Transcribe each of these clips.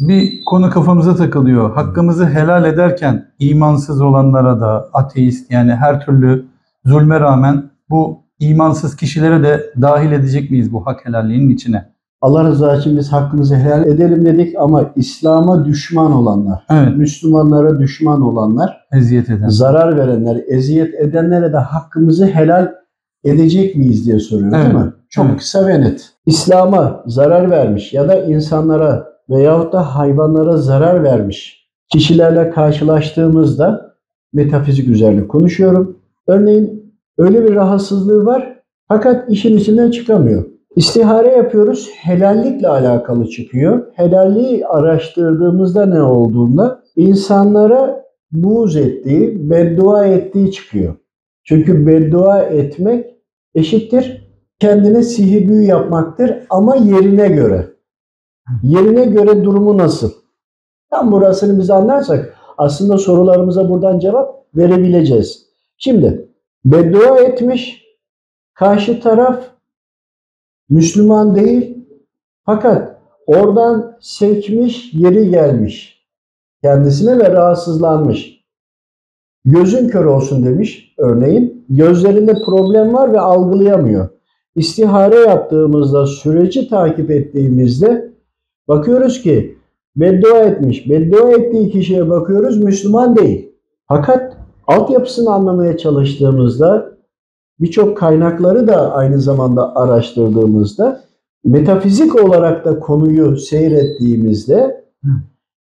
bir konu kafamıza takılıyor. Hakkımızı helal ederken imansız olanlara da ateist yani her türlü zulme rağmen bu imansız kişilere de dahil edecek miyiz bu hak helalliğinin içine? Allah rızası için biz hakkımızı helal edelim dedik ama İslam'a düşman olanlar, Evet, Müslümanlara düşman olanlar, eziyet eden. zarar verenler, eziyet edenlere de hakkımızı helal edecek miyiz diye soruyor değil Evet, mi? Çok evet. kısa ve net. İslam'a zarar vermiş ya da insanlara veyahut da hayvanlara zarar vermiş kişilerle karşılaştığımızda metafizik üzerine konuşuyorum. Örneğin öyle bir rahatsızlığı var fakat işin içinden çıkamıyor. İstihare yapıyoruz, helallikle alakalı çıkıyor. Helalliği araştırdığımızda ne olduğunda insanlara buğz ettiği, beddua ettiği çıkıyor. Çünkü beddua etmek eşittir kendine sihir büyü yapmaktır ama yerine göre. Yerine göre durumu nasıl? Tam burasını biz anlarsak aslında sorularımıza buradan cevap verebileceğiz. Şimdi beddua etmiş, karşı taraf Müslüman değil fakat oradan sekmiş, yeri gelmiş. Kendisine ve rahatsızlanmış. Gözün kör olsun demiş örneğin. Gözlerinde problem var ve algılayamıyor. İstihare yaptığımızda, süreci takip ettiğimizde bakıyoruz ki beddua etmiş. Beddua ettiği kişiye bakıyoruz Müslüman değil. Fakat altyapısını anlamaya çalıştığımızda birçok kaynakları da aynı zamanda araştırdığımızda metafizik olarak da konuyu seyrettiğimizde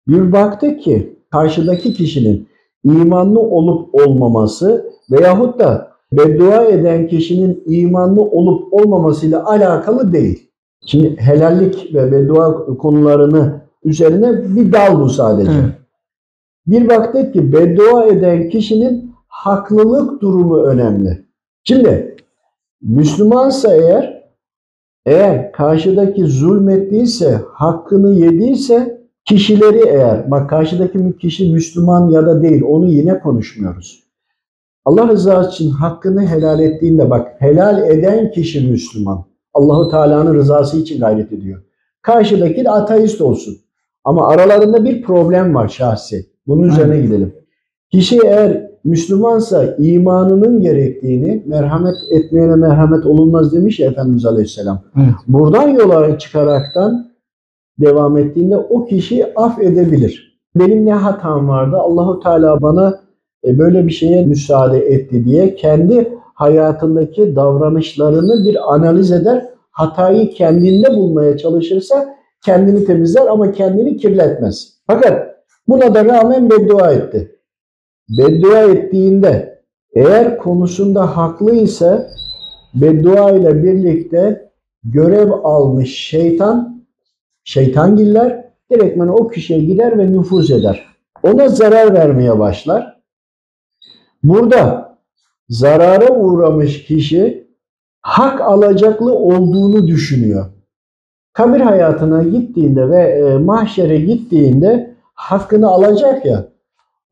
bir baktık ki karşıdaki kişinin imanlı olup olmaması veyahut da beddua eden kişinin imanlı olup olmamasıyla alakalı değil. Şimdi helallik ve beddua konularını üzerine bir dal bu sadece. Evet. Bir baktık ki beddua eden kişinin haklılık durumu önemli. Şimdi Müslümansa eğer eğer karşıdaki zulmettiyse, hakkını yediyse kişileri eğer, bak karşıdaki kişi Müslüman ya da değil onu yine konuşmuyoruz. Allah rızası için hakkını helal ettiğinde bak helal eden kişi Müslüman. Allahu Teala'nın rızası için gayret ediyor. Karşıdaki de ateist olsun. Ama aralarında bir problem var şahsi. Bunun üzerine Aynen. gidelim. Kişi eğer Müslümansa imanının gerektiğini merhamet etmeyene merhamet olunmaz demiş ya Efendimiz Aleyhisselam. Evet. Buradan yola çıkaraktan devam ettiğinde o kişi affedebilir. Benim ne hatam vardı? Allahu Teala bana e, böyle bir şeye müsaade etti diye kendi hayatındaki davranışlarını bir analiz eder. Hatayı kendinde bulmaya çalışırsa kendini temizler ama kendini kirletmez. Fakat buna da rağmen beddua etti. Beddua ettiğinde eğer konusunda haklıysa beddua ile birlikte görev almış şeytan, şeytangiller direktmen o kişiye gider ve nüfuz eder. Ona zarar vermeye başlar. Burada zarara uğramış kişi hak alacaklı olduğunu düşünüyor. Kabir hayatına gittiğinde ve e, mahşere gittiğinde hakkını alacak ya.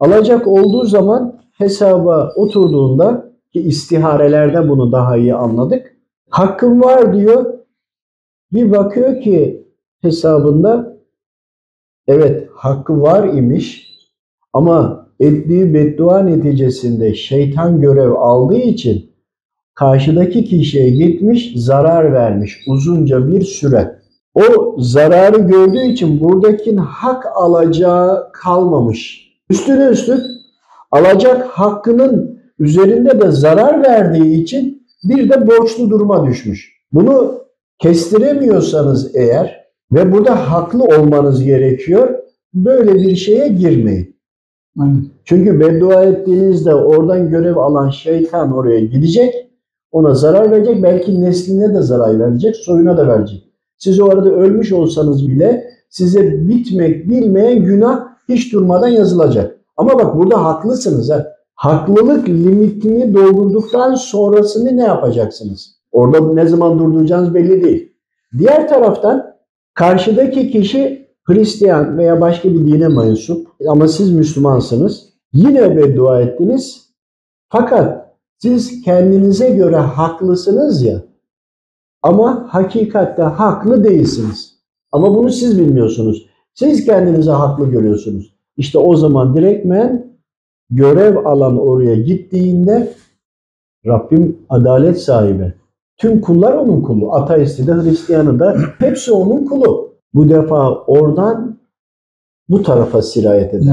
Alacak olduğu zaman hesaba oturduğunda ki istiharelerde bunu daha iyi anladık. Hakkım var diyor. Bir bakıyor ki hesabında evet hakkı var imiş ama ettiği beddua neticesinde şeytan görev aldığı için karşıdaki kişiye gitmiş zarar vermiş uzunca bir süre. O zararı gördüğü için buradakinin hak alacağı kalmamış. Üstüne üstlük alacak hakkının üzerinde de zarar verdiği için bir de borçlu duruma düşmüş. Bunu kestiremiyorsanız eğer ve burada haklı olmanız gerekiyor, böyle bir şeye girmeyin. Çünkü beddua ettiğinizde oradan görev alan şeytan oraya gidecek, ona zarar verecek, belki nesline de zarar verecek, soyuna da verecek. Siz o arada ölmüş olsanız bile size bitmek bilmeyen günah hiç durmadan yazılacak. Ama bak burada haklısınız ha. Haklılık limitini doldurduktan sonrasını ne yapacaksınız? Orada ne zaman durduracağınız belli değil. Diğer taraftan karşıdaki kişi Hristiyan veya başka bir dine mensup ama siz Müslümansınız. Yine beddua ettiniz. Fakat siz kendinize göre haklısınız ya ama hakikatte haklı değilsiniz. Ama bunu siz bilmiyorsunuz. Siz kendinizi haklı görüyorsunuz. İşte o zaman direktmen görev alan oraya gittiğinde Rabbim adalet sahibi. Tüm kullar onun kulu. Ateisti de Hristiyanı da hepsi onun kulu. Bu defa oradan bu tarafa sirayet eder.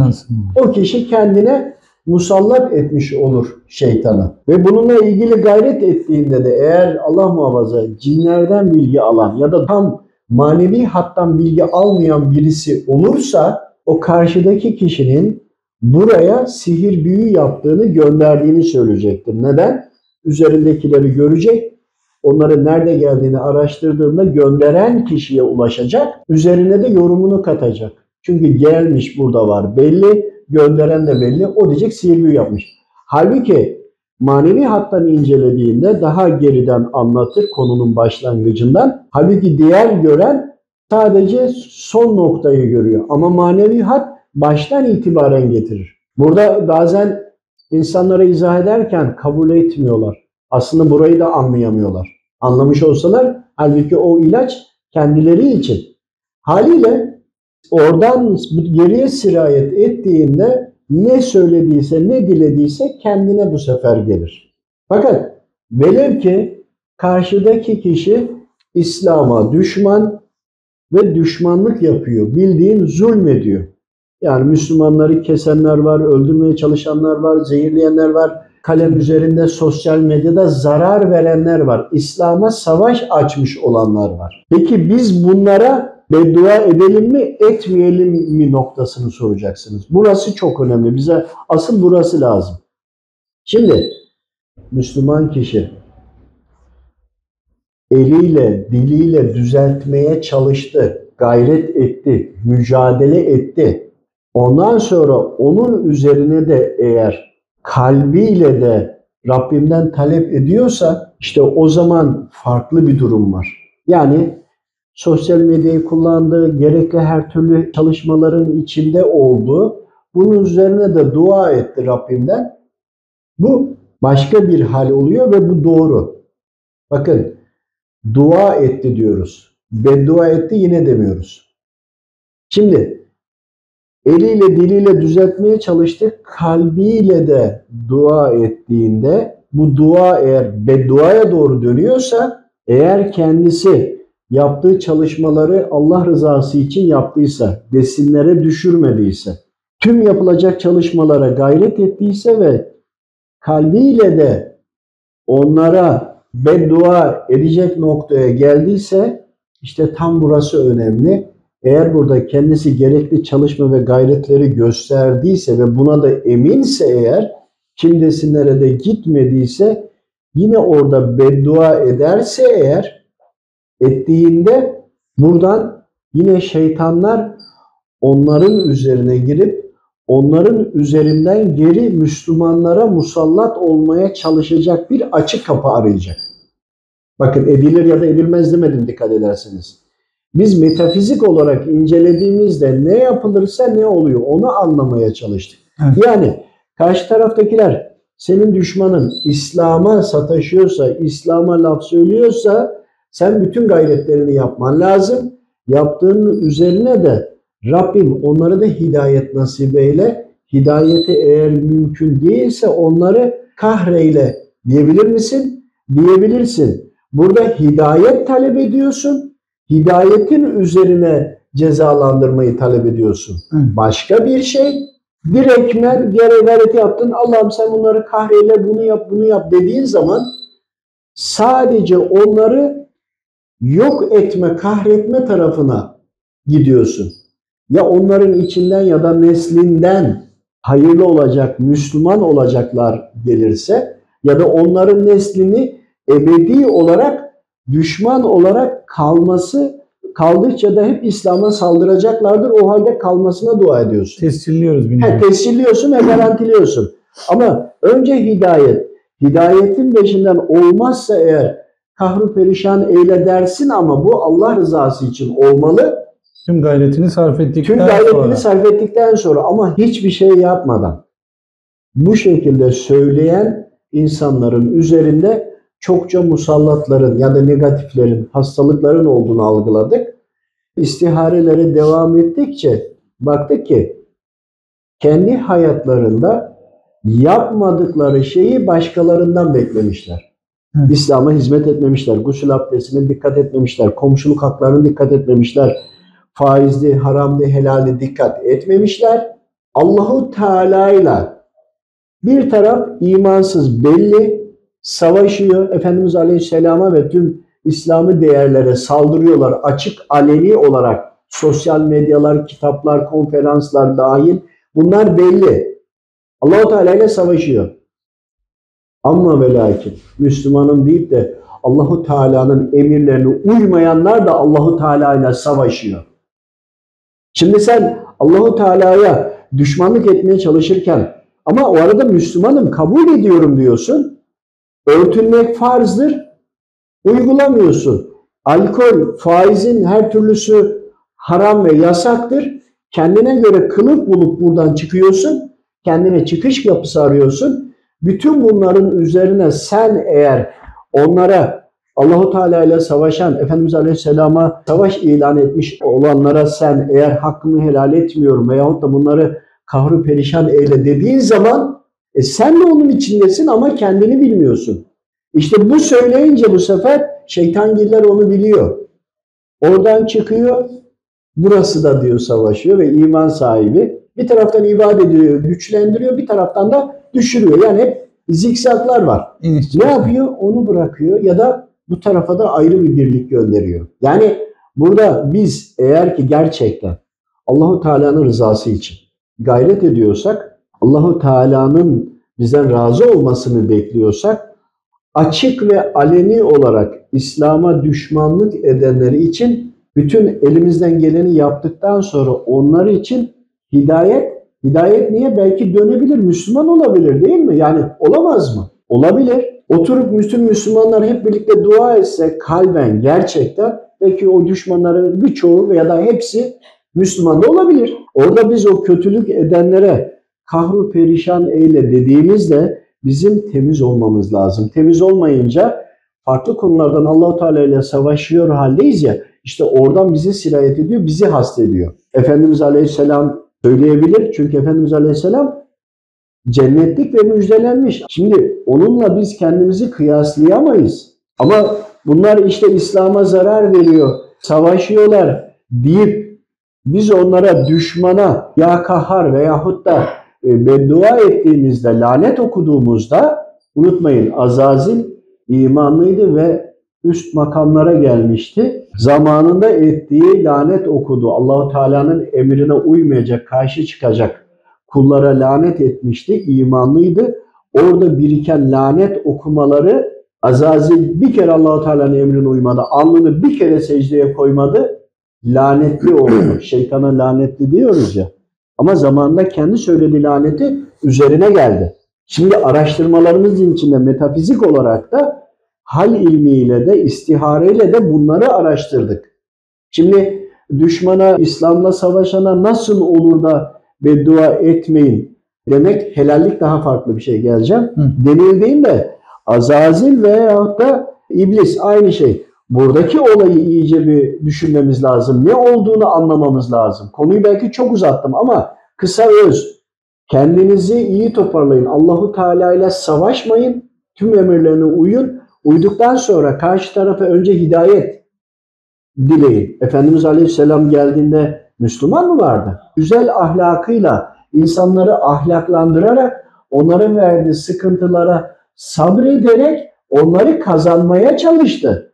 O kişi kendine musallat etmiş olur şeytana. Ve bununla ilgili gayret ettiğinde de eğer Allah muhafaza cinlerden bilgi alan ya da tam manevi hattan bilgi almayan birisi olursa o karşıdaki kişinin buraya sihir büyü yaptığını gönderdiğini söyleyecektir. Neden? Üzerindekileri görecek, onların nerede geldiğini araştırdığında gönderen kişiye ulaşacak, üzerine de yorumunu katacak. Çünkü gelmiş burada var belli, gönderen de belli. O diyecek sihir yapmış. Halbuki manevi hattan incelediğinde daha geriden anlatır konunun başlangıcından. Halbuki diğer gören sadece son noktayı görüyor. Ama manevi hat baştan itibaren getirir. Burada bazen insanlara izah ederken kabul etmiyorlar. Aslında burayı da anlayamıyorlar. Anlamış olsalar halbuki o ilaç kendileri için. Haliyle oradan geriye sirayet ettiğinde ne söylediyse, ne dilediyse kendine bu sefer gelir. Fakat velev ki karşıdaki kişi İslam'a düşman ve düşmanlık yapıyor. Bildiğin zulmediyor. Yani Müslümanları kesenler var, öldürmeye çalışanlar var, zehirleyenler var. Kalem üzerinde sosyal medyada zarar verenler var. İslam'a savaş açmış olanlar var. Peki biz bunlara beddua edelim mi, etmeyelim mi noktasını soracaksınız. Burası çok önemli. Bize asıl burası lazım. Şimdi Müslüman kişi eliyle, diliyle düzeltmeye çalıştı, gayret etti, mücadele etti. Ondan sonra onun üzerine de eğer kalbiyle de Rabbimden talep ediyorsa işte o zaman farklı bir durum var. Yani sosyal medyayı kullandı, gerekli her türlü çalışmaların içinde oldu. Bunun üzerine de dua etti Rabbimden. Bu başka bir hal oluyor ve bu doğru. Bakın dua etti diyoruz. Beddua etti yine demiyoruz. Şimdi eliyle diliyle düzeltmeye çalıştı. Kalbiyle de dua ettiğinde bu dua eğer bedduaya doğru dönüyorsa eğer kendisi yaptığı çalışmaları Allah rızası için yaptıysa, desinlere düşürmediyse, tüm yapılacak çalışmalara gayret ettiyse ve kalbiyle de onlara beddua edecek noktaya geldiyse işte tam burası önemli. Eğer burada kendisi gerekli çalışma ve gayretleri gösterdiyse ve buna da eminse eğer kim desinlere de gitmediyse yine orada beddua ederse eğer ettiğinde buradan yine şeytanlar onların üzerine girip onların üzerinden geri Müslümanlara musallat olmaya çalışacak bir açık kapı arayacak. Bakın edilir ya da edilmez demedim dikkat ederseniz. Biz metafizik olarak incelediğimizde ne yapılırsa ne oluyor onu anlamaya çalıştık. Evet. Yani karşı taraftakiler senin düşmanın İslam'a sataşıyorsa, İslam'a laf söylüyorsa sen bütün gayretlerini yapman lazım. Yaptığın üzerine de Rabbim onları da hidayet nasip eyle. Hidayeti eğer mümkün değilse onları kahreyle diyebilir misin? Diyebilirsin. Burada hidayet talep ediyorsun. Hidayetin üzerine cezalandırmayı talep ediyorsun. Evet. Başka bir şey direktmen gere gayreti yaptın. Allah'ım sen bunları kahreyle bunu yap bunu yap dediğin zaman sadece onları yok etme, kahretme tarafına gidiyorsun. Ya onların içinden ya da neslinden hayırlı olacak, Müslüman olacaklar gelirse ya da onların neslini ebedi olarak düşman olarak kalması kaldıkça da hep İslam'a saldıracaklardır. O halde kalmasına dua ediyorsun. Tescilliyoruz bir He, nevi. tescilliyorsun ve garantiliyorsun. Ama önce hidayet. Hidayetin peşinden olmazsa eğer kahru perişan eyle dersin ama bu Allah rızası için olmalı. Tüm gayretini sarf ettikten Tüm gayretini sonra. sarf ettikten sonra ama hiçbir şey yapmadan bu şekilde söyleyen insanların üzerinde çokça musallatların ya da negatiflerin, hastalıkların olduğunu algıladık. istiharelere devam ettikçe baktık ki kendi hayatlarında yapmadıkları şeyi başkalarından beklemişler. Evet. İslam'a hizmet etmemişler, gusül abdestine dikkat etmemişler, komşuluk haklarına dikkat etmemişler, faizli, haramlı, helalli dikkat etmemişler. Allahu Teala'yla bir taraf imansız belli, savaşıyor. Efendimiz Aleyhisselam'a ve tüm İslami değerlere saldırıyorlar açık aleni olarak. Sosyal medyalar, kitaplar, konferanslar dahil bunlar belli. Allahu Teala ile savaşıyor. Ama ve lakin Müslümanım deyip de Allahu Teala'nın emirlerine uymayanlar da Allahu Teala ile savaşıyor. Şimdi sen Allahu Teala'ya düşmanlık etmeye çalışırken ama o arada Müslümanım kabul ediyorum diyorsun. Örtünmek farzdır. Uygulamıyorsun. Alkol, faizin her türlüsü haram ve yasaktır. Kendine göre kılıf bulup buradan çıkıyorsun. Kendine çıkış kapısı arıyorsun. Bütün bunların üzerine sen eğer onlara Allahu Teala ile savaşan Efendimiz Aleyhisselam'a savaş ilan etmiş olanlara sen eğer hakkımı helal etmiyorum veyahut da bunları kahru perişan eyle dediğin zaman e sen de onun içindesin ama kendini bilmiyorsun. İşte bu söyleyince bu sefer şeytangiller onu biliyor. Oradan çıkıyor. Burası da diyor savaşıyor ve iman sahibi. Bir taraftan ibadet ediyor, güçlendiriyor. Bir taraftan da düşürüyor. Yani hep zikzaklar var. İniş Ne yapıyor? Onu bırakıyor ya da bu tarafa da ayrı bir birlik gönderiyor. Yani burada biz eğer ki gerçekten Allahu Teala'nın rızası için gayret ediyorsak, Allahu Teala'nın bizden razı olmasını bekliyorsak, açık ve aleni olarak İslam'a düşmanlık edenleri için bütün elimizden geleni yaptıktan sonra onlar için hidayet, hidayet niye? Belki dönebilir, Müslüman olabilir değil mi? Yani olamaz mı? Olabilir. Oturup bütün Müslümanlar hep birlikte dua etse kalben gerçekten belki o düşmanların birçoğu veya da hepsi Müslüman da olabilir. Orada biz o kötülük edenlere kahru perişan eyle dediğimizde bizim temiz olmamız lazım. Temiz olmayınca farklı konulardan Allahu Teala ile savaşıyor haldeyiz ya işte oradan bizi sirayet ediyor, bizi hastediyor. Efendimiz Aleyhisselam söyleyebilir çünkü Efendimiz Aleyhisselam cennetlik ve müjdelenmiş. Şimdi onunla biz kendimizi kıyaslayamayız. Ama bunlar işte İslam'a zarar veriyor, savaşıyorlar deyip biz onlara düşmana ya kahar veyahut da beddua ettiğimizde, lanet okuduğumuzda unutmayın Azazil imanlıydı ve üst makamlara gelmişti. Zamanında ettiği lanet okudu. Allahu Teala'nın emrine uymayacak, karşı çıkacak kullara lanet etmişti, imanlıydı. Orada biriken lanet okumaları Azazil bir kere Allahu Teala'nın emrine uymadı. Alnını bir kere secdeye koymadı. Lanetli oldu. Şeytana lanetli diyoruz ya. Ama zamanında kendi söylediği laneti üzerine geldi. Şimdi araştırmalarımız içinde metafizik olarak da hal ilmiyle de istihareyle de bunları araştırdık. Şimdi düşmana, İslam'la savaşana nasıl olur da beddua etmeyin demek helallik daha farklı bir şey geleceğim. Hı. Denildiğinde Azazil veyahut da iblis aynı şey. Buradaki olayı iyice bir düşünmemiz lazım. Ne olduğunu anlamamız lazım. Konuyu belki çok uzattım ama kısa öz. Kendinizi iyi toparlayın. Allahu Teala ile savaşmayın. Tüm emirlerine uyun. Uyduktan sonra karşı tarafa önce hidayet dileyin. Efendimiz Aleyhisselam geldiğinde Müslüman mı vardı? Güzel ahlakıyla insanları ahlaklandırarak onların verdiği sıkıntılara sabrederek onları kazanmaya çalıştı.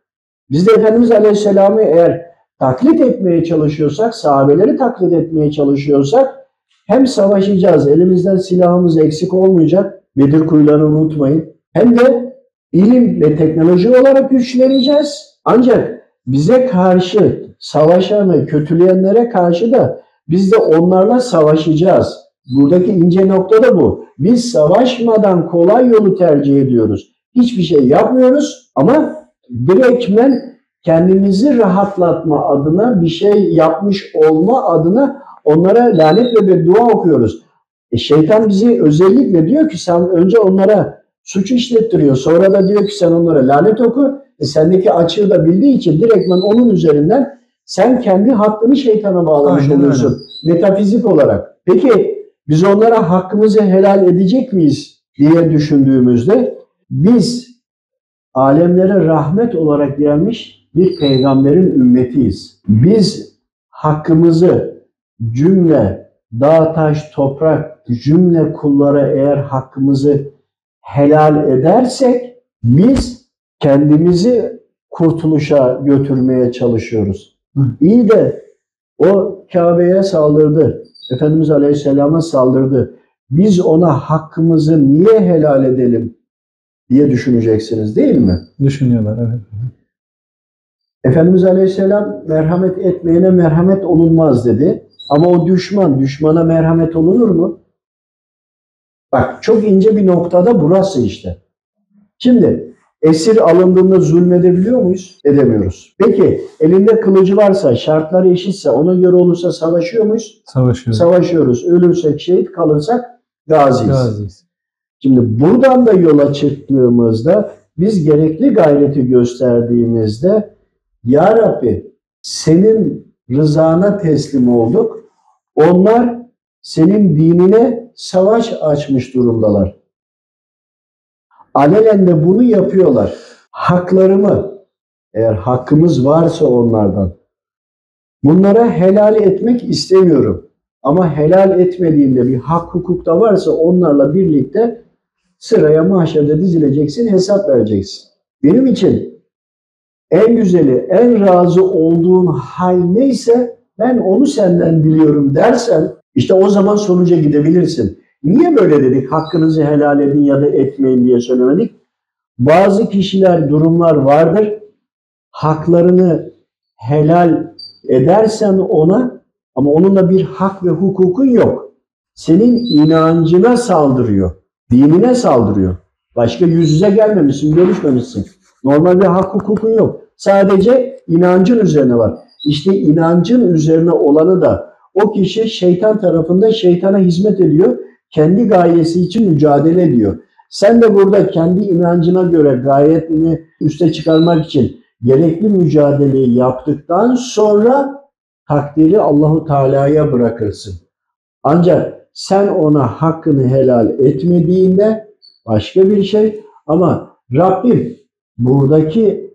Biz de Efendimiz Aleyhisselam'ı eğer taklit etmeye çalışıyorsak, sahabeleri taklit etmeye çalışıyorsak hem savaşacağız, elimizden silahımız eksik olmayacak, Bedir kuyularını unutmayın. Hem de ilim ve teknoloji olarak güçleneceğiz. Ancak bize karşı savaşan ve kötüleyenlere karşı da biz de onlarla savaşacağız. Buradaki ince nokta da bu. Biz savaşmadan kolay yolu tercih ediyoruz. Hiçbir şey yapmıyoruz ama direktmen kendimizi rahatlatma adına bir şey yapmış olma adına onlara lanet ve beddua okuyoruz. E şeytan bizi özellikle diyor ki sen önce onlara suç işlettiriyor. Sonra da diyor ki sen onlara lanet oku. E sendeki açığı da bildiği için direktmen onun üzerinden sen kendi hakkını şeytana bağlamış Aynen oluyorsun. Metafizik olarak. Peki biz onlara hakkımızı helal edecek miyiz diye düşündüğümüzde biz alemlere rahmet olarak gelmiş bir peygamberin ümmetiyiz. Biz hakkımızı cümle dağ, taş, toprak, cümle kullara eğer hakkımızı helal edersek biz kendimizi kurtuluşa götürmeye çalışıyoruz. İyi de o Kabe'ye saldırdı. Efendimiz Aleyhisselam'a saldırdı. Biz ona hakkımızı niye helal edelim diye düşüneceksiniz değil mi? Düşünüyorlar evet. Efendimiz Aleyhisselam merhamet etmeyene merhamet olunmaz dedi. Ama o düşman, düşmana merhamet olunur mu? Bak çok ince bir noktada burası işte. Şimdi esir alındığında zulmedebiliyor muyuz? Edemiyoruz. Peki elinde kılıcı varsa, şartları eşitse, ona göre olursa savaşıyor muyuz? Savaşıyoruz. Savaşıyoruz. Ölürsek, şehit kalırsak gaziyiz. Gaziyiz. Şimdi buradan da yola çıktığımızda biz gerekli gayreti gösterdiğimizde Ya Rabbi senin rızana teslim olduk. Onlar senin dinine savaş açmış durumdalar. Alelen de bunu yapıyorlar. Haklarımı eğer hakkımız varsa onlardan bunlara helal etmek istemiyorum. Ama helal etmediğinde bir hak hukuk da varsa onlarla birlikte sıraya mahşerde dizileceksin, hesap vereceksin. Benim için en güzeli, en razı olduğun hal neyse ben onu senden diliyorum dersen işte o zaman sonuca gidebilirsin. Niye böyle dedik? Hakkınızı helal edin ya da etmeyin diye söylemedik. Bazı kişiler, durumlar vardır. Haklarını helal edersen ona ama onunla bir hak ve hukukun yok. Senin inancına saldırıyor. Dinine saldırıyor. Başka yüz yüze gelmemişsin, görüşmemişsin. Normal bir hak hukukun yok. Sadece inancın üzerine var. İşte inancın üzerine olanı da o kişi şeytan tarafında şeytana hizmet ediyor. Kendi gayesi için mücadele ediyor. Sen de burada kendi inancına göre gayetini üste çıkarmak için gerekli mücadeleyi yaptıktan sonra takdiri Allahu Teala'ya bırakırsın. Ancak sen ona hakkını helal etmediğinde başka bir şey ama Rabbim buradaki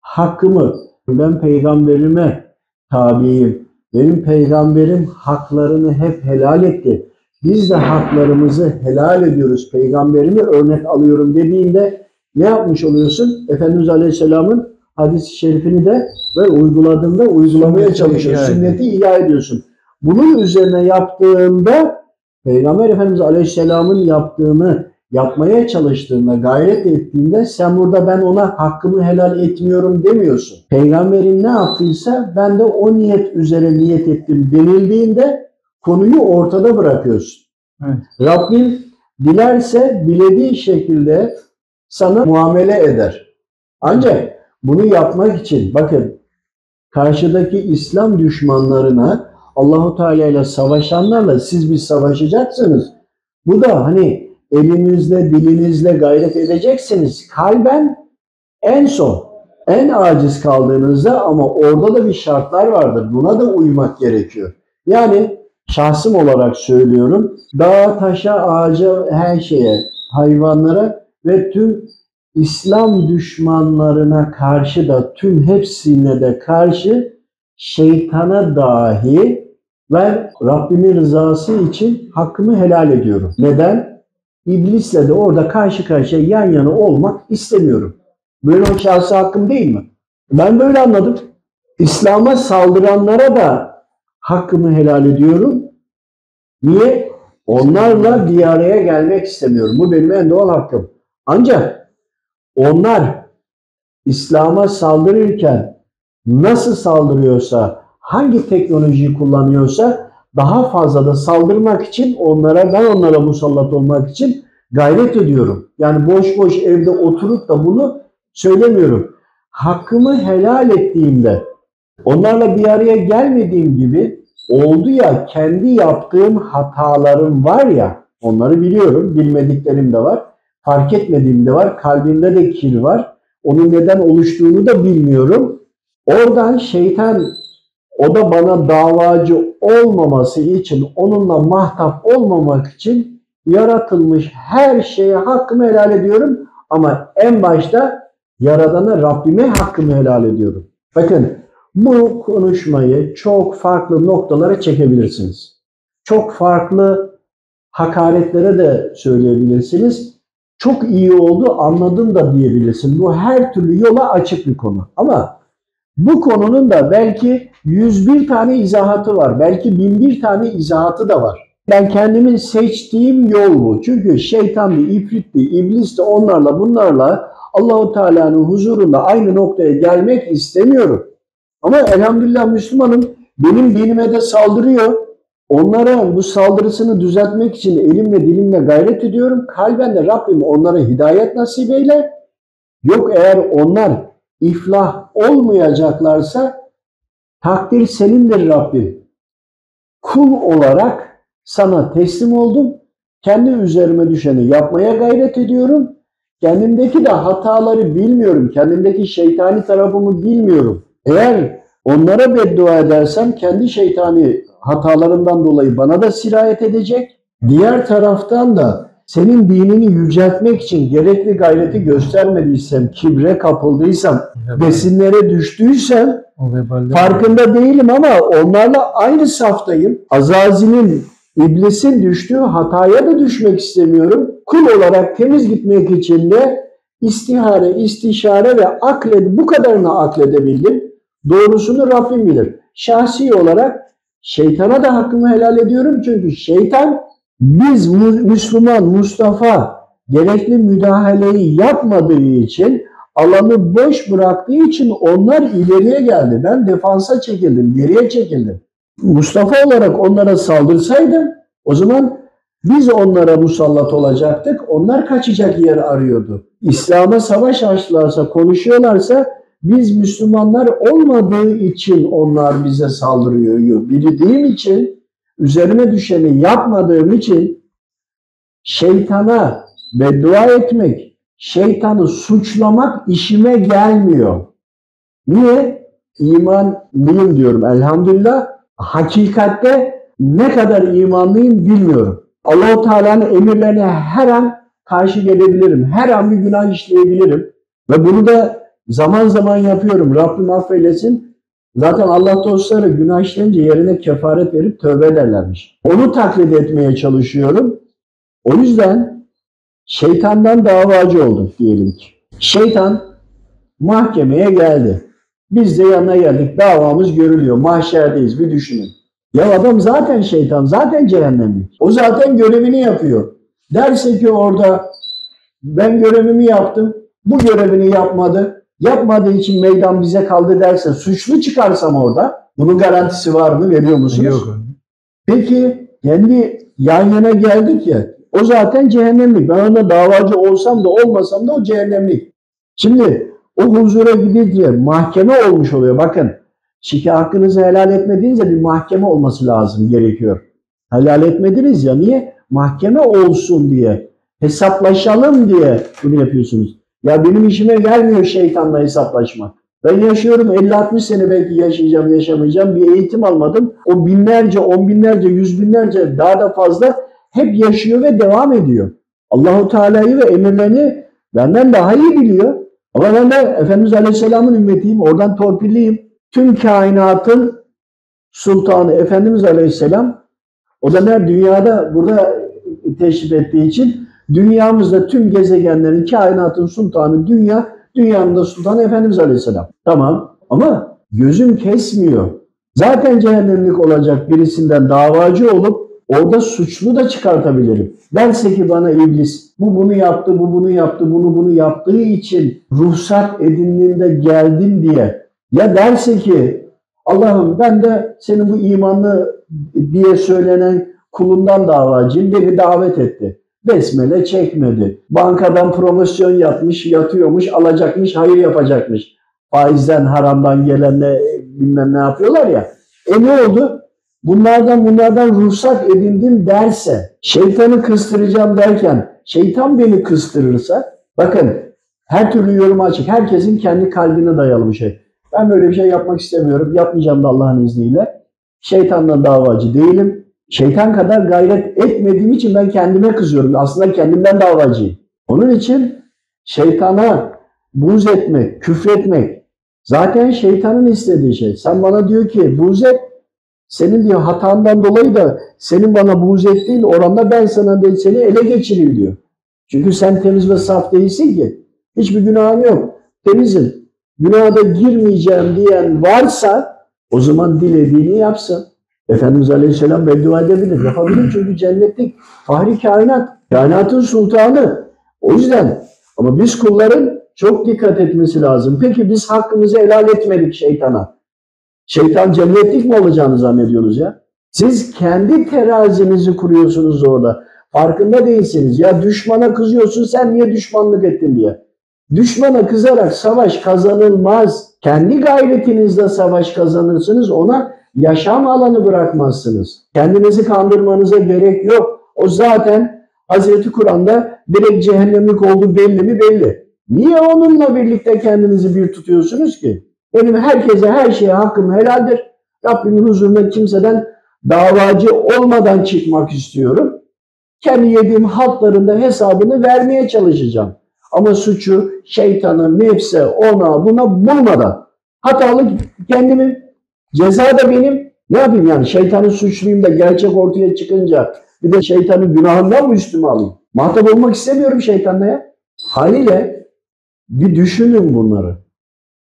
hakkımı ben peygamberime tabiyim. Benim peygamberim haklarını hep helal etti. Biz de haklarımızı helal ediyoruz. Peygamberimi örnek alıyorum dediğinde ne yapmış oluyorsun? Efendimiz Aleyhisselam'ın hadis-i şerifini de ve uyguladığında uygulamaya Sünneti çalışıyorsun. Sünneti ihya ediyorsun. Bunun üzerine yaptığında Peygamber Efendimiz Aleyhisselam'ın yaptığını yapmaya çalıştığında, gayret ettiğinde sen burada ben ona hakkımı helal etmiyorum demiyorsun. Peygamberin ne yaptıysa ben de o niyet üzere niyet ettim denildiğinde konuyu ortada bırakıyorsun. Evet. Rabbim dilerse dilediği şekilde sana muamele eder. Ancak bunu yapmak için bakın karşıdaki İslam düşmanlarına Allahu Teala ile savaşanlarla siz bir savaşacaksınız. Bu da hani elinizle, dilinizle gayret edeceksiniz. Kalben en son, en aciz kaldığınızda ama orada da bir şartlar vardır. Buna da uymak gerekiyor. Yani şahsım olarak söylüyorum. Dağa, taşa, ağaca, her şeye, hayvanlara ve tüm İslam düşmanlarına karşı da tüm hepsine de karşı şeytana dahi ben Rabbimin rızası için hakkımı helal ediyorum. Neden? İblisle de orada karşı karşıya yan yana olmak istemiyorum. Böyle o şahsi hakkım değil mi? Ben böyle anladım. İslam'a saldıranlara da hakkımı helal ediyorum. Niye? Onlarla bir araya gelmek istemiyorum. Bu benim en doğal hakkım. Ancak onlar İslam'a saldırırken nasıl saldırıyorsa, hangi teknolojiyi kullanıyorsa daha fazla da saldırmak için onlara, ben onlara musallat olmak için gayret ediyorum. Yani boş boş evde oturup da bunu söylemiyorum. Hakkımı helal ettiğimde, onlarla bir araya gelmediğim gibi oldu ya kendi yaptığım hatalarım var ya, onları biliyorum, bilmediklerim de var, fark etmediğim de var, kalbimde de kir var. Onun neden oluştuğunu da bilmiyorum. Oradan şeytan O da bana davacı olmaması için, onunla mahtap olmamak için yaratılmış her şeye hakkımı helal ediyorum. Ama en başta Yaradan'a Rabbime hakkımı helal ediyorum. Bakın bu konuşmayı çok farklı noktalara çekebilirsiniz. Çok farklı hakaretlere de söyleyebilirsiniz. Çok iyi oldu anladım da diyebilirsin. Bu her türlü yola açık bir konu. Ama bu konunun da belki 101 tane izahatı var. Belki 1001 tane izahatı da var. Ben kendimin seçtiğim yol bu. Çünkü şeytan bir ifritti, iblis de onlarla bunlarla Allahu Teala'nın huzurunda aynı noktaya gelmek istemiyorum. Ama elhamdülillah Müslümanım benim dinime de saldırıyor. Onlara bu saldırısını düzeltmek için elimle dilimle gayret ediyorum. Kalben de Rabbim onlara hidayet nasip eyle. Yok eğer onlar iflah olmayacaklarsa takdir senindir Rabbim. Kul olarak sana teslim oldum. Kendi üzerime düşeni yapmaya gayret ediyorum. Kendimdeki de hataları bilmiyorum. Kendimdeki şeytani tarafımı bilmiyorum. Eğer onlara beddua edersem kendi şeytani hatalarından dolayı bana da sirayet edecek. Diğer taraftan da senin dinini yüceltmek için gerekli gayreti göstermediysem, kibre kapıldıysam, besinlere düştüysem farkında değilim ama onlarla aynı saftayım. Azazil'in, iblisin düştüğü hataya da düşmek istemiyorum. Kul olarak temiz gitmek için de istihare, istişare ve akled bu kadarını akledebildim. Doğrusunu Rabbim bilir. Şahsi olarak şeytana da hakkımı helal ediyorum çünkü şeytan biz Müslüman Mustafa gerekli müdahaleyi yapmadığı için alanı boş bıraktığı için onlar ileriye geldi. Ben defansa çekildim, geriye çekildim. Mustafa olarak onlara saldırsaydım o zaman biz onlara musallat olacaktık. Onlar kaçacak yer arıyordu. İslam'a savaş açtılarsa, konuşuyorlarsa biz Müslümanlar olmadığı için onlar bize saldırıyor. Bildiğim için, üzerime düşeni yapmadığım için şeytana beddua etmek, şeytanı suçlamak işime gelmiyor. Niye? İmanlıyım diyorum elhamdülillah. Hakikatte ne kadar imanlıyım bilmiyorum. Allahu Teala'nın emirlerine her an karşı gelebilirim. Her an bir günah işleyebilirim. Ve bunu da zaman zaman yapıyorum. Rabbim affeylesin. Zaten Allah dostları günah işleyince yerine kefaret verip tövbe ederlermiş. Onu taklit etmeye çalışıyorum. O yüzden şeytandan davacı olduk diyelim ki. Şeytan mahkemeye geldi. Biz de yanına geldik. Davamız görülüyor. Mahşerdeyiz. Bir düşünün. Ya adam zaten şeytan, zaten cehennemlik. O zaten görevini yapıyor. Derse ki orada ben görevimi yaptım, bu görevini yapmadı. Yapmadığı için meydan bize kaldı derse suçlu çıkarsam orada bunun garantisi var mı? Veriyor musunuz? yok. Peki kendi yan yana geldik ya o zaten cehennemlik. Ben ona davacı olsam da olmasam da o cehennemlik. Şimdi o huzura gidince mahkeme olmuş oluyor. Bakın şike hakkınızı helal etmediğinizde bir mahkeme olması lazım gerekiyor. Helal etmediniz ya niye? Mahkeme olsun diye. Hesaplaşalım diye bunu yapıyorsunuz. Ya benim işime gelmiyor şeytanla hesaplaşmak. Ben yaşıyorum 50-60 sene belki yaşayacağım, yaşamayacağım. Bir eğitim almadım. O binlerce, on binlerce, yüz binlerce daha da fazla hep yaşıyor ve devam ediyor. Allahu Teala'yı ve emirlerini benden daha iyi biliyor. Ama ben de Efendimiz Aleyhisselam'ın ümmetiyim. Oradan torpilliyim. Tüm kainatın sultanı Efendimiz Aleyhisselam o da ne dünyada burada teşrif ettiği için dünyamızda tüm gezegenlerin kainatın sultanı dünya dünyanın da sultanı Efendimiz Aleyhisselam. Tamam ama gözüm kesmiyor. Zaten cehennemlik olacak birisinden davacı olup orada suçlu da çıkartabilirim. Derse ki bana iblis bu bunu yaptı, bu bunu yaptı, bunu bunu yaptığı için ruhsat edindiğinde geldim diye. Ya derse ki Allah'ım ben de senin bu imanlı diye söylenen kulundan davacıyım beni davet etti. Besmele çekmedi. Bankadan promosyon yapmış, yatıyormuş, alacakmış, hayır yapacakmış. Faizden, haramdan gelenle bilmem ne yapıyorlar ya. E ne oldu? Bunlardan bunlardan ruhsat edindim derse, şeytanı kıstıracağım derken, şeytan beni kıstırırsa, bakın her türlü yorum açık. Herkesin kendi kalbine dayalı bir şey. Ben böyle bir şey yapmak istemiyorum. Yapmayacağım da Allah'ın izniyle. Şeytandan davacı değilim. Şeytan kadar gayret etmediğim için ben kendime kızıyorum. Aslında kendimden davacıyım. Onun için şeytana buz etmek, küfretmek zaten şeytanın istediği şey. Sen bana diyor ki buz et, senin diyor hatandan dolayı da senin bana buğz ettiğin oranda ben sana de seni ele geçireyim diyor. Çünkü sen temiz ve saf değilsin ki. Hiçbir günahın yok. Temizim. Günaha da girmeyeceğim diyen varsa o zaman dilediğini yapsın. Efendimiz Aleyhisselam beddua edebilir. Yapabilir çünkü cennetlik. Fahri kainat. Kainatın sultanı. O yüzden ama biz kulların çok dikkat etmesi lazım. Peki biz hakkımızı helal etmedik şeytana. Şeytan cennetlik mi olacağını zannediyorsunuz ya? Siz kendi terazinizi kuruyorsunuz orada. Farkında değilsiniz. Ya düşmana kızıyorsun sen niye düşmanlık ettin diye. Düşmana kızarak savaş kazanılmaz. Kendi gayretinizle savaş kazanırsınız. Ona yaşam alanı bırakmazsınız. Kendinizi kandırmanıza gerek yok. O zaten Hazreti Kur'an'da direkt cehennemlik olduğu belli mi belli. Niye onunla birlikte kendinizi bir tutuyorsunuz ki? Benim herkese her şeye hakkım helaldir. Rabbimin huzurunda kimseden davacı olmadan çıkmak istiyorum. Kendi yediğim halklarında hesabını vermeye çalışacağım. Ama suçu şeytana, nefse, ona, buna bulmadan. Hatalı kendimi, ceza da benim. Ne yapayım yani şeytanı suçluyum da gerçek ortaya çıkınca bir de şeytanın günahından mı üstüme alayım? Muhatap olmak istemiyorum şeytanla ya. Haliyle bir düşünün bunları.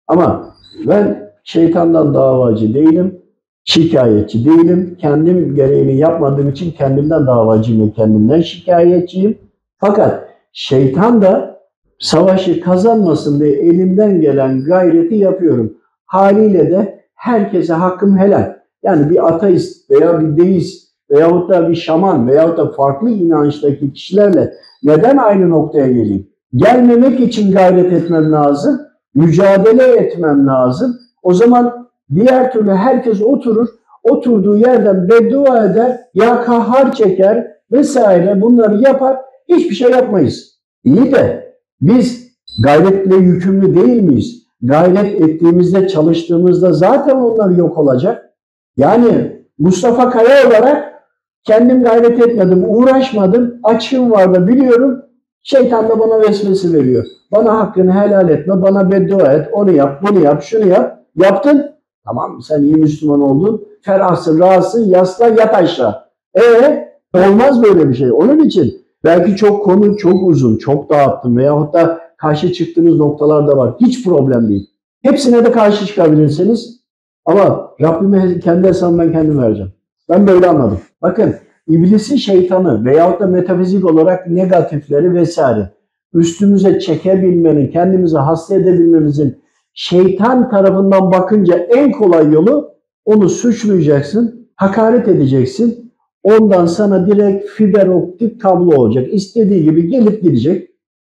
Ama ben şeytandan davacı değilim, şikayetçi değilim. Kendim gereğini yapmadığım için kendimden davacıyım ve kendimden şikayetçiyim. Fakat şeytan da savaşı kazanmasın diye elimden gelen gayreti yapıyorum. Haliyle de herkese hakkım helal. Yani bir ateist veya bir deist veyahut da bir şaman veyahut da farklı inançtaki kişilerle neden aynı noktaya geleyim? Gelmemek için gayret etmem lazım, mücadele etmem lazım. O zaman diğer türlü herkes oturur, oturduğu yerden beddua eder, ya kahar çeker vesaire bunları yapar, hiçbir şey yapmayız. İyi de biz gayretle yükümlü değil miyiz? Gayret ettiğimizde, çalıştığımızda zaten onlar yok olacak. Yani Mustafa Kaya olarak kendim gayret etmedim, uğraşmadım, açığım var da biliyorum. Şeytan da bana vesvese veriyor. Bana hakkını helal etme, bana beddua et, onu yap, bunu yap, şunu yap. Yaptın, tamam sen iyi Müslüman oldun, ferahsın, rahatsın, yasla, yat aşağı. E olmaz böyle bir şey. Onun için belki çok konu çok uzun, çok dağıttım veyahut da karşı çıktığınız noktalar da var. Hiç problem değil. Hepsine de karşı çıkabilirsiniz. Ama Rabbime kendi hesabımı kendim vereceğim. Ben böyle anladım. Bakın iblisin şeytanı veyahut da metafizik olarak negatifleri vesaire üstümüze çekebilmenin, kendimizi hasta edebilmemizin şeytan tarafından bakınca en kolay yolu onu suçlayacaksın, hakaret edeceksin. Ondan sana direkt fiber optik kablo olacak. İstediği gibi gelip gidecek.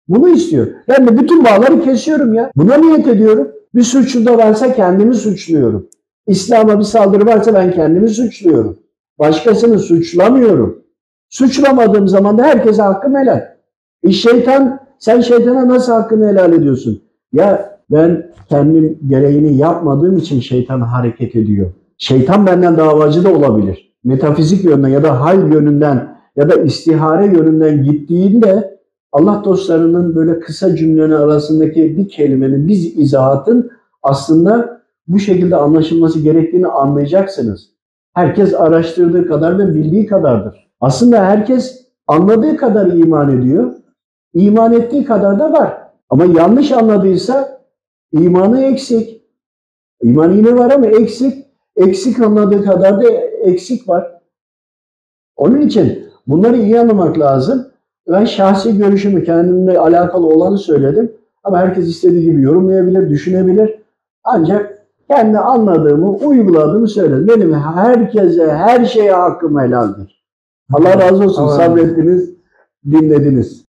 Bunu istiyor. Ben de bütün bağları kesiyorum ya. Buna niyet ediyorum. Bir suçlu da varsa kendimi suçluyorum. İslam'a bir saldırı varsa ben kendimi suçluyorum. Başkasını suçlamıyorum. Suçlamadığım zaman da herkese hakkım helal. E şeytan, sen şeytana nasıl hakkını helal ediyorsun? Ya ben kendim gereğini yapmadığım için şeytan hareket ediyor. Şeytan benden davacı da olabilir. Metafizik yönden ya da hal yönünden ya da istihare yönünden gittiğinde Allah dostlarının böyle kısa cümlenin arasındaki bir kelimenin, bir izahatın aslında bu şekilde anlaşılması gerektiğini anlayacaksınız. Herkes araştırdığı kadar ve bildiği kadardır. Aslında herkes anladığı kadar iman ediyor. İman ettiği kadar da var. Ama yanlış anladıysa imanı eksik. İman yine var ama eksik. Eksik anladığı kadar da eksik var. Onun için bunları iyi anlamak lazım. Ben şahsi görüşümü kendimle alakalı olanı söyledim. Ama herkes istediği gibi yorumlayabilir, düşünebilir. Ancak kendi anladığımı, uyguladığımı söyledim. Benim herkese, her şeye hakkım helaldir. Allah razı olsun. Sabrettiniz, dinlediniz.